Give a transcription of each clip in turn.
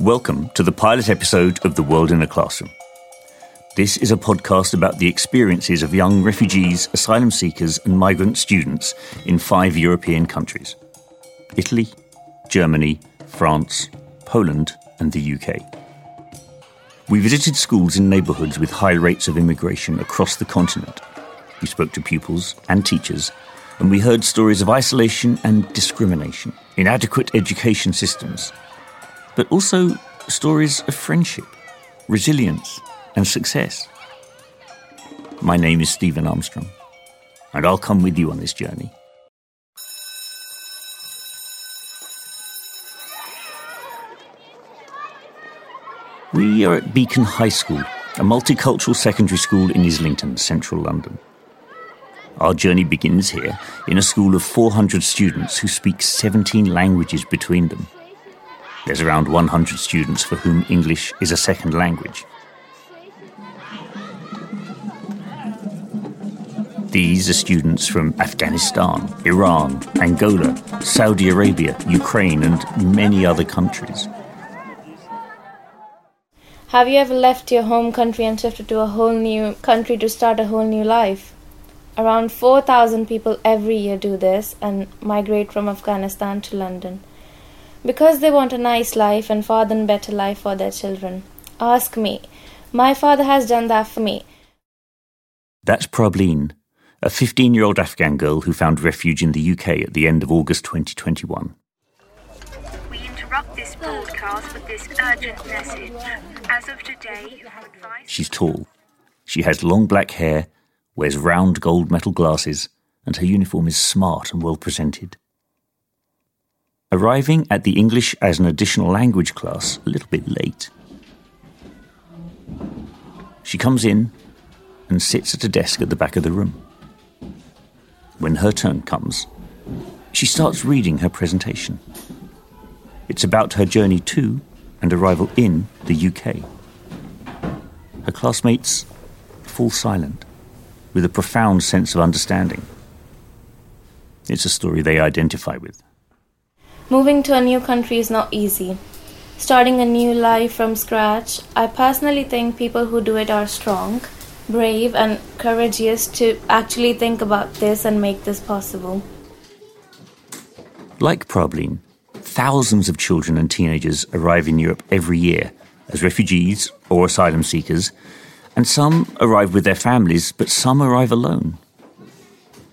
Welcome to the pilot episode of The World in a Classroom. This is a podcast about the experiences of young refugees, asylum seekers, and migrant students in five European countries Italy, Germany, France, Poland, and the UK. We visited schools in neighbourhoods with high rates of immigration across the continent. We spoke to pupils and teachers, and we heard stories of isolation and discrimination, inadequate education systems, but also stories of friendship, resilience, and success. My name is Stephen Armstrong, and I'll come with you on this journey. We are at Beacon High School, a multicultural secondary school in Islington, central London. Our journey begins here in a school of 400 students who speak 17 languages between them. There's around 100 students for whom English is a second language. These are students from Afghanistan, Iran, Angola, Saudi Arabia, Ukraine, and many other countries. Have you ever left your home country and shifted to a whole new country to start a whole new life? Around 4,000 people every year do this and migrate from Afghanistan to London because they want a nice life and far than better life for their children. Ask me. My father has done that for me. That's Prableen, a 15 year old Afghan girl who found refuge in the UK at the end of August 2021. We interrupt this broadcast with this urgent message. As of today, She's tall. She has long black hair, wears round gold metal glasses, and her uniform is smart and well presented. Arriving at the English as an additional language class a little bit late. She comes in and sits at a desk at the back of the room. When her turn comes, she starts reading her presentation. It's about her journey to and arrival in the UK. Her classmates fall silent with a profound sense of understanding. It's a story they identify with. Moving to a new country is not easy. Starting a new life from scratch, I personally think people who do it are strong, brave, and courageous to actually think about this and make this possible. Like Prableen, thousands of children and teenagers arrive in Europe every year as refugees or asylum seekers, and some arrive with their families, but some arrive alone.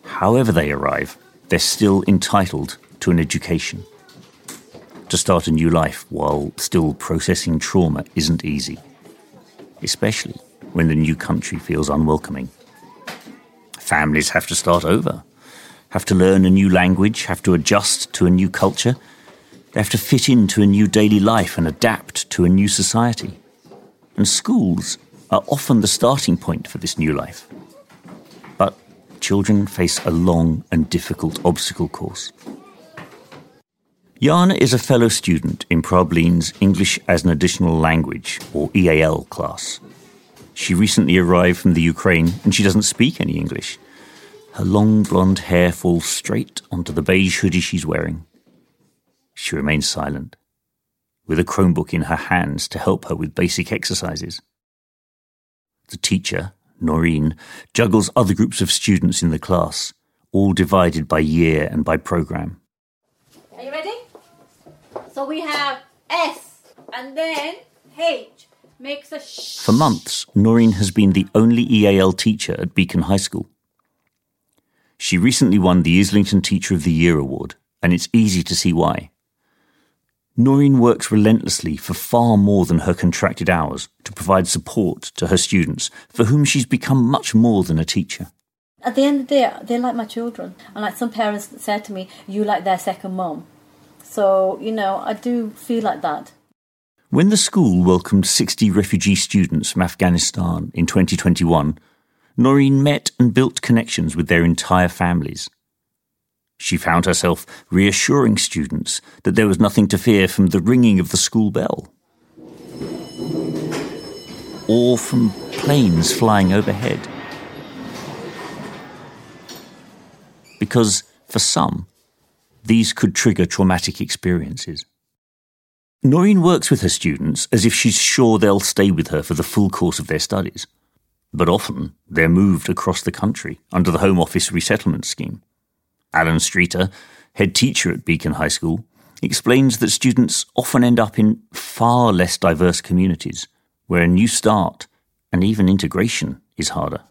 However, they arrive, they're still entitled to an education. To start a new life while still processing trauma isn't easy, especially when the new country feels unwelcoming. Families have to start over, have to learn a new language, have to adjust to a new culture, they have to fit into a new daily life and adapt to a new society. And schools are often the starting point for this new life. But children face a long and difficult obstacle course. Jana is a fellow student in Prableen's English as an Additional Language, or EAL, class. She recently arrived from the Ukraine and she doesn't speak any English. Her long blonde hair falls straight onto the beige hoodie she's wearing. She remains silent, with a Chromebook in her hands to help her with basic exercises. The teacher, Noreen, juggles other groups of students in the class, all divided by year and by programme. Are you ready? So we have S and then H makes a sh. For months, Noreen has been the only EAL teacher at Beacon High School. She recently won the Islington Teacher of the Year award, and it's easy to see why. Noreen works relentlessly for far more than her contracted hours to provide support to her students, for whom she's become much more than a teacher. At the end of the day, they're like my children. And like some parents said to me, you like their second mom. So, you know, I do feel like that. When the school welcomed 60 refugee students from Afghanistan in 2021, Noreen met and built connections with their entire families. She found herself reassuring students that there was nothing to fear from the ringing of the school bell or from planes flying overhead. Because for some, these could trigger traumatic experiences. Noreen works with her students as if she's sure they'll stay with her for the full course of their studies. But often they're moved across the country under the Home Office resettlement scheme. Alan Streeter, head teacher at Beacon High School, explains that students often end up in far less diverse communities where a new start and even integration is harder.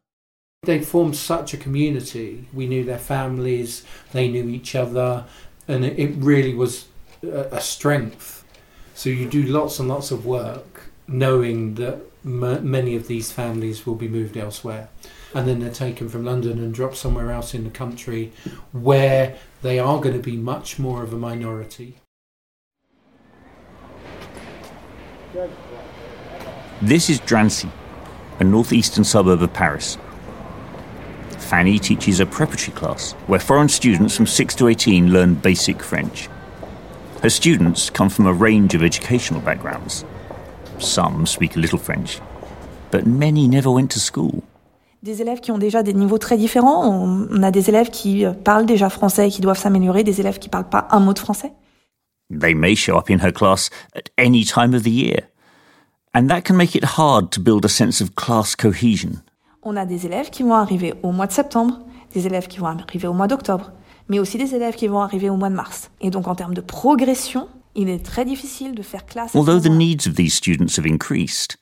They formed such a community. We knew their families, they knew each other, and it, really was a, a strength. So you do lots and lots of work knowing that m- many of these families will be moved elsewhere. And then they're taken from London and dropped somewhere else in the country where they are going to be much more of a minority. This is Drancy, a northeastern suburb of Paris. Fanny teaches a preparatory class where foreign students from 6 to 18 learn basic French. Her students come from a range of educational backgrounds. Some speak a little French, but many never went to school. Des élèves qui ont déjà des niveaux très différents. On a des élèves qui parlent déjà français et qui doivent s'améliorer, des élèves qui parlent pas un mot de français. They may show up in her class at any time of the year, and that can make it hard to build a sense of class cohesion. On a des élèves qui vont arriver au mois de septembre, des élèves qui vont arriver au mois d'octobre, mais aussi des élèves qui vont arriver au mois de mars. Et donc en termes de progression, il est très difficile de faire classe. Although the needs of these students have increased,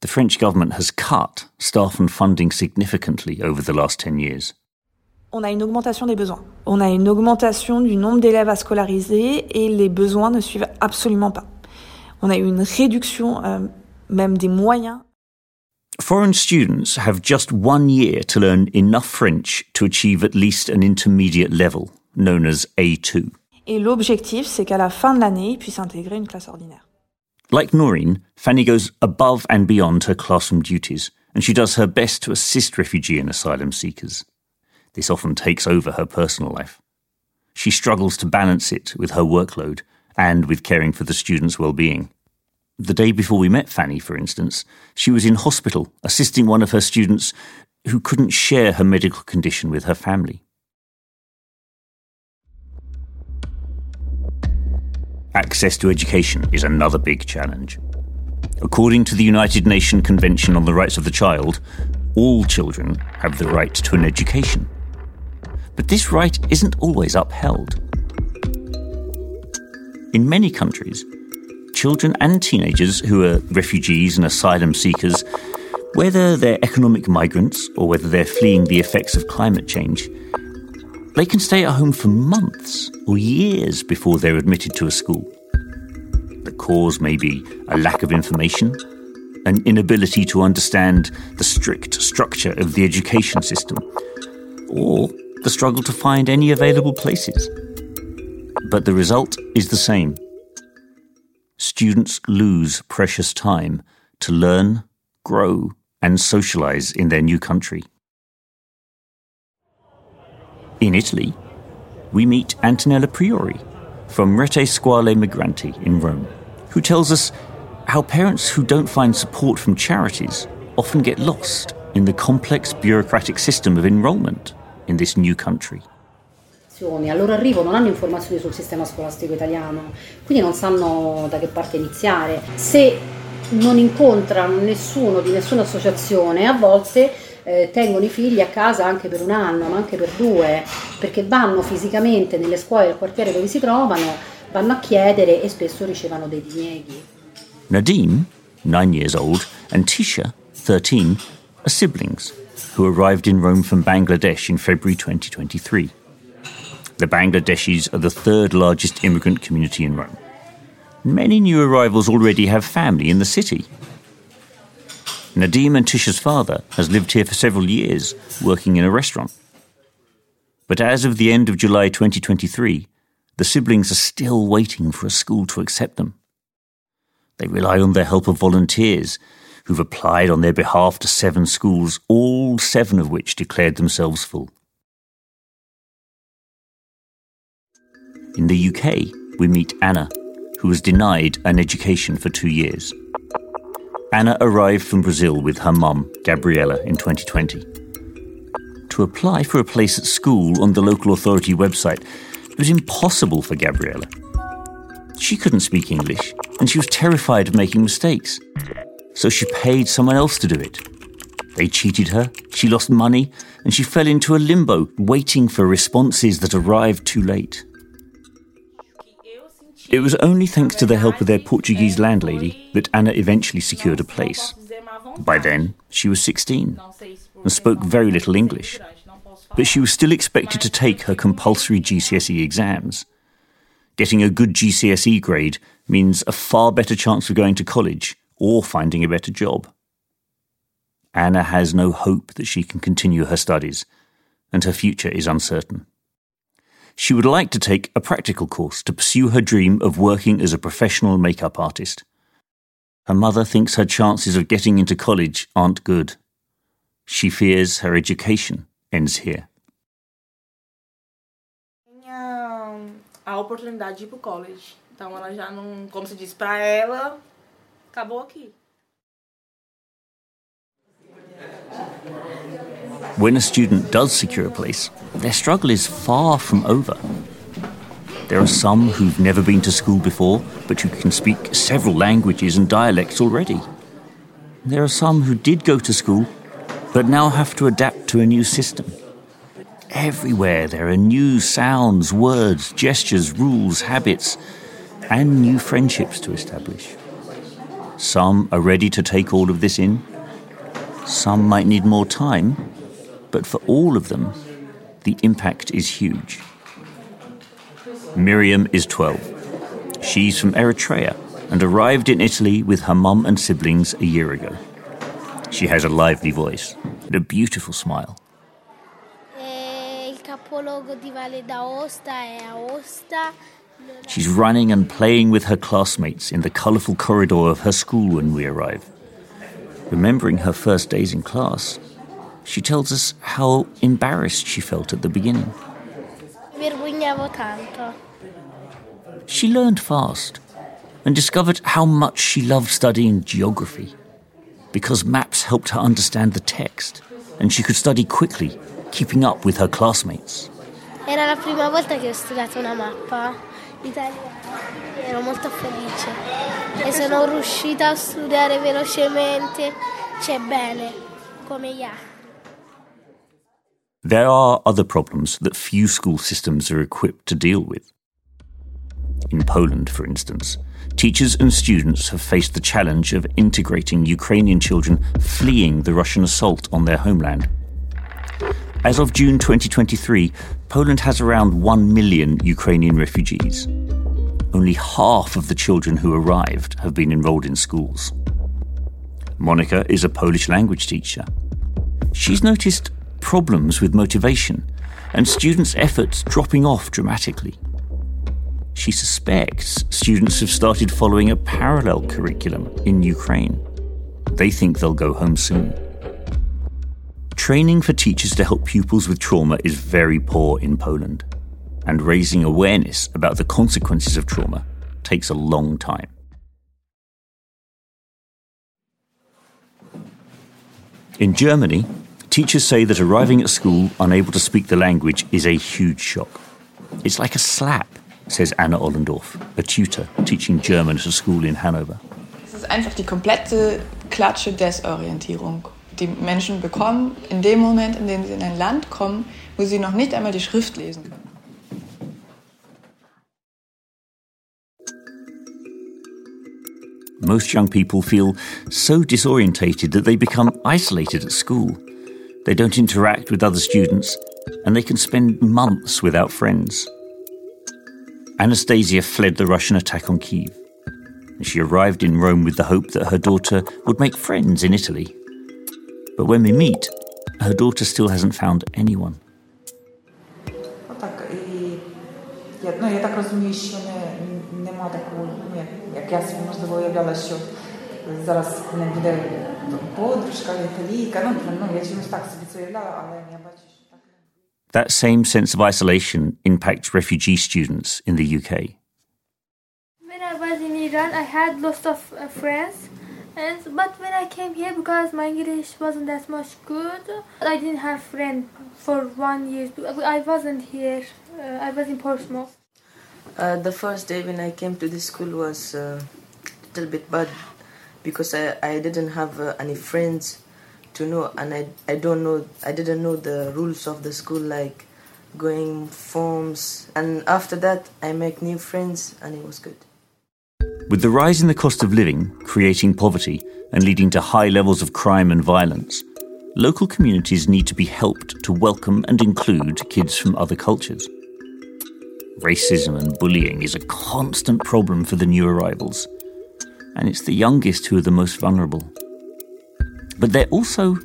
the French government has cut staff and funding significantly over the last 10 years. On a une augmentation des besoins. On a une augmentation du nombre d'élèves à scolariser et les besoins ne suivent absolument pas. On a eu une réduction euh, même des moyens. Foreign students have just one year to learn enough French to achieve at least an intermediate level, known as A2. Et l'objectif, c'est qu'à la fin de l'année, ils puissent intégrer une classe ordinaire. Like Noreen, Fanny goes above and beyond her classroom duties, and she does her best to assist refugee and asylum seekers. This often takes over her personal life. She struggles to balance it with her workload and with caring for the students' well-being. The day before we met Fanny, for instance, she was in hospital assisting one of her students who couldn't share her medical condition with her family. Access to education is another big challenge. According to the United Nations Convention on the Rights of the Child, all children have the right to an education. But this right isn't always upheld. In many countries, children and teenagers who are refugees and asylum seekers, whether they're economic migrants or whether they're fleeing the effects of climate change, they can stay at home for months or years before they're admitted to a school. The cause may be a lack of information, an inability to understand the strict structure of the education system, or the struggle to find any available places. But the result is the same. Students lose precious time to learn, grow, and socialize in their new country. In Italy, we meet Antonella Priori from Rete Scuole Migranti in Rome, who tells us how parents who don't find support from charities often get lost in the complex bureaucratic system of enrolment in this new country. Al loro arrivo non hanno informazioni sul sistema scolastico italiano, quindi non sanno da che parte iniziare. Se non incontrano nessuno di nessuna associazione, a volte eh, tengono i figli a casa anche per un anno, ma anche per due, perché vanno fisicamente nelle scuole del quartiere dove si trovano, vanno a chiedere e spesso ricevono dei dinieghi. Nadim, nine years old, and Tisha, 13, are siblings who arrived in Rome from Bangladesh in February 2023. The Bangladeshis are the third largest immigrant community in Rome. Many new arrivals already have family in the city. Nadim and Tisha's father has lived here for several years, working in a restaurant. But as of the end of July 2023, the siblings are still waiting for a school to accept them. They rely on the help of volunteers who've applied on their behalf to seven schools, all seven of which declared themselves full. In the UK, we meet Anna, who was denied an education for two years. Anna arrived from Brazil with her mum, Gabriela, in 2020. To apply for a place at school on the local authority website, it was impossible for Gabriela. She couldn't speak English, and she was terrified of making mistakes. So she paid someone else to do it. They cheated her, she lost money, and she fell into a limbo, waiting for responses that arrived too late. It was only thanks to the help of their Portuguese landlady that Anna eventually secured a place. By then, she was 16 and spoke very little English, but she was still expected to take her compulsory GCSE exams. Getting a good GCSE grade means a far better chance of going to college or finding a better job. Anna has no hope that she can continue her studies, and her future is uncertain. She would like to take a practical course to pursue her dream of working as a professional makeup artist. Her mother thinks her chances of getting into college aren't good. She fears her education ends here. a oportunidade de ir college. Então ela já não, como se diz, para ela, acabou aqui. When a student does secure a place, their struggle is far from over. There are some who've never been to school before, but who can speak several languages and dialects already. There are some who did go to school, but now have to adapt to a new system. Everywhere there are new sounds, words, gestures, rules, habits, and new friendships to establish. Some are ready to take all of this in. Some might need more time, but for all of them, the impact is huge. Miriam is 12. She's from Eritrea and arrived in Italy with her mum and siblings a year ago. She has a lively voice and a beautiful smile. Eh, capoluogo di Valle d'Aosta è Aosta. She's running and playing with her classmates in the colourful corridor of her school when we arrive. Remembering her first days in class, she tells us how embarrassed she felt at the beginning. She learned fast and discovered how much she loved studying geography because maps helped her understand the text and she could study quickly, keeping up with her classmates. Era la prima volta che ho studiato una mappa italiana. Ero molto felice e sono riuscita a studiare velocemente, cioè bene, come gli altri. There are other problems that few school systems are equipped to deal with. In Poland, for instance, teachers and students have faced the challenge of integrating Ukrainian children fleeing the Russian assault on their homeland. As of June 2023, Poland has around 1 million Ukrainian refugees. Only half of the children who arrived have been enrolled in schools. Monica is a Polish language teacher. She's noticed problems with motivation and students' efforts dropping off dramatically. She suspects students have started following a parallel curriculum in Ukraine. They think they'll go home soon. Training for teachers to help pupils with trauma is very poor in Poland, and raising awareness about the consequences of trauma takes a long time. In Germany, teachers say that arriving at school unable to speak the language is a huge shock. It's like a slap, says Anna Ollendorf, a tutor teaching German at a school in Hanover. Es ist einfach die komplette Klatsche Desorientierung, die Menschen bekommen in dem Moment, in dem sie in ein Land kommen, wo sie noch nicht einmal die Schrift lesen können. Most young people feel so disorientated that they become isolated at school. They don't interact with other students, and they can spend months without friends. Anastasia fled the Russian attack on Kiev. She arrived in Rome with the hope that her daughter would make friends in Italy. But when we meet, her daughter still hasn't found anyone. Ну так, і я, ну, я так розумію, що не, нема такого, ну, як, як я собі можливо уявляла, що зараз не буде подружка, італійка, ну, ну, я чомусь так собі це уявляла, але я бачу, що так. That same sense of isolation impacts refugee students in the UK. When I was in Iran, I had lots of uh, friends, and but when I came here, because my English wasn't that much good, I didn't have friends for one year. I wasn't here. Uh, I was in Portsmouth. Uh, the first day when I came to the school was uh, little bit bad because I, I didn't have uh, any friends to know and I, I don't know I didn't know the rules of the school like going forms and after that I make new friends and it was good. With the rise in the cost of living, creating poverty and leading to high levels of crime and violence, local communities need to be helped to welcome and include kids from other cultures. Racism and bullying is a constant problem for the new arrivals, and it's the youngest who are the most vulnerable. But they're also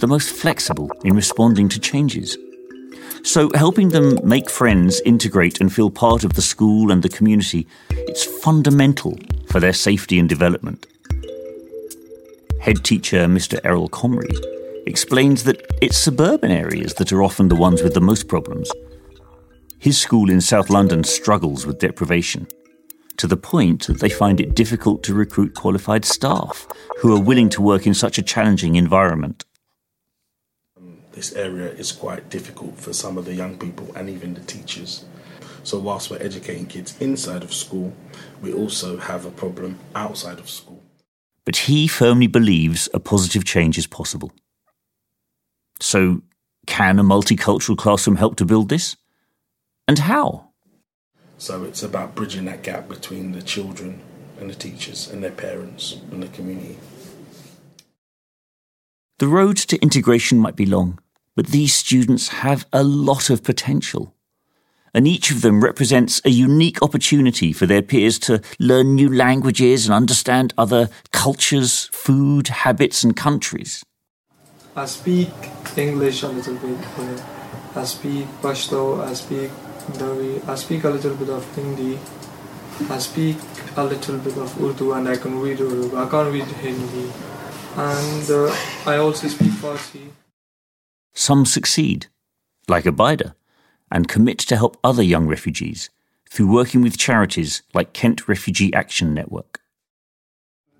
the most flexible in responding to changes. So, helping them make friends, integrate, and feel part of the school and the community, it's fundamental for their safety and development. Head teacher Mr. Errol Comrie explains that it's suburban areas that are often the ones with the most problems. His school in South London struggles with deprivation, to the point that they find it difficult to recruit qualified staff who are willing to work in such a challenging environment. This area is quite difficult for some of the young people and even the teachers. So, whilst we're educating kids inside of school, we also have a problem outside of school. But he firmly believes a positive change is possible. So, can a multicultural classroom help to build this? And how? So, it's about bridging that gap between the children and the teachers and their parents and the community. The road to integration might be long, but these students have a lot of potential. And each of them represents a unique opportunity for their peers to learn new languages and understand other cultures, food, habits, and countries. I speak English a little bit. I speak Pashto. I speak Dari. I speak a little bit of Hindi. I speak a little bit of Urdu and I can read Urdu. I can't read Hindi. And uh, I also speak Farsi. Some succeed, like Abida, and commit to help other young refugees through working with charities like Kent Refugee Action Network.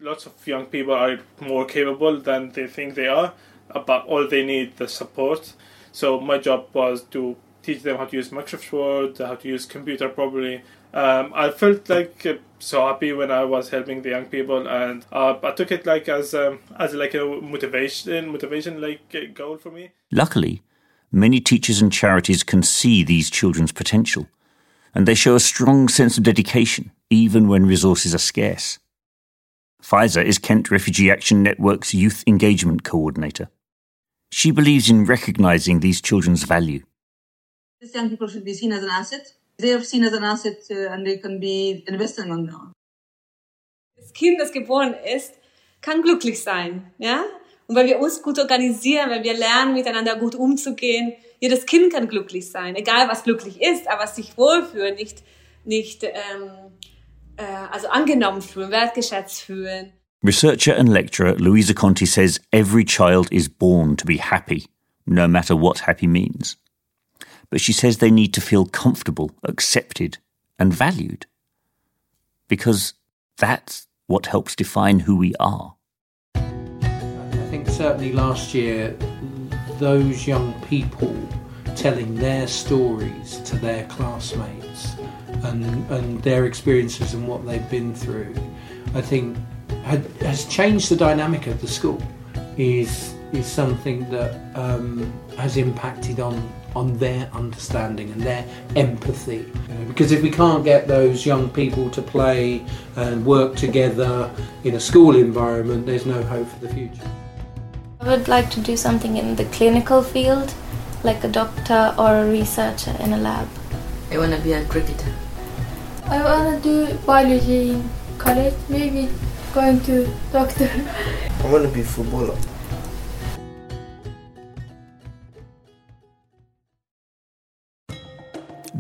Lots of young people are more capable than they think they are, but all they need the support. So my job was to teach them how to use Microsoft Word, how to use computer properly. Um, I felt like uh, so happy when I was helping the young people, and uh, I took it like as um, as like a motivation, motivation like goal for me. Luckily, many teachers and charities can see these children's potential, and they show a strong sense of dedication even when resources are scarce. Faiza is Kent Refugee Action Network's Youth Engagement Coordinator. She believes in recognizing these children's value. These young people should be seen as an asset. They are seen as an asset uh, and they can be investing on them. Das Kind, das geboren ist, kann glücklich sein, ja? Und weil wir uns gut organisieren, weil wir lernen, miteinander gut umzugehen, jedes Kind kann glücklich sein, egal was glücklich ist, aber sich wohlfühlen, nicht, nicht ähm, äh, also angenommen fühlen, wertgeschätzt fühlen. Researcher and lecturer Louisa Conti says every child is born to be happy, no matter what happy means. But she says they need to feel comfortable, accepted, and valued. Because that's what helps define who we are. I think certainly last year, those young people telling their stories to their classmates and, and their experiences and what they've been through, I think had, has changed the dynamic of the school. Is is something that um, has impacted on on their understanding and their empathy. You know, because if we can't get those young people to play and work together in a school environment, there's no hope for the future. I would like to do something in the clinical field, like a doctor or a researcher in a lab. I want to be a cricketer. I want to do biology in college, maybe going to doctor. I want to be a footballer.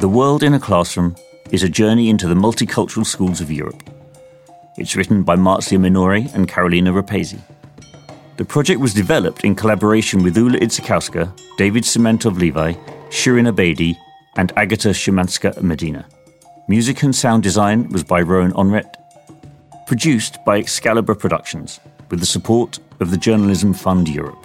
The World in a Classroom is a journey into the multicultural schools of Europe. It's written by Marzia Minore and Carolina Rapezzi. The project was developed in collaboration with Ula Idzikowska, David Simantov Levi, Shirin Abedi, and Agata Szymanska Medina. Music and sound design was by Rohan Onraet. Produced by Excalibur Productions, with the support of the Journalism Fund Europe.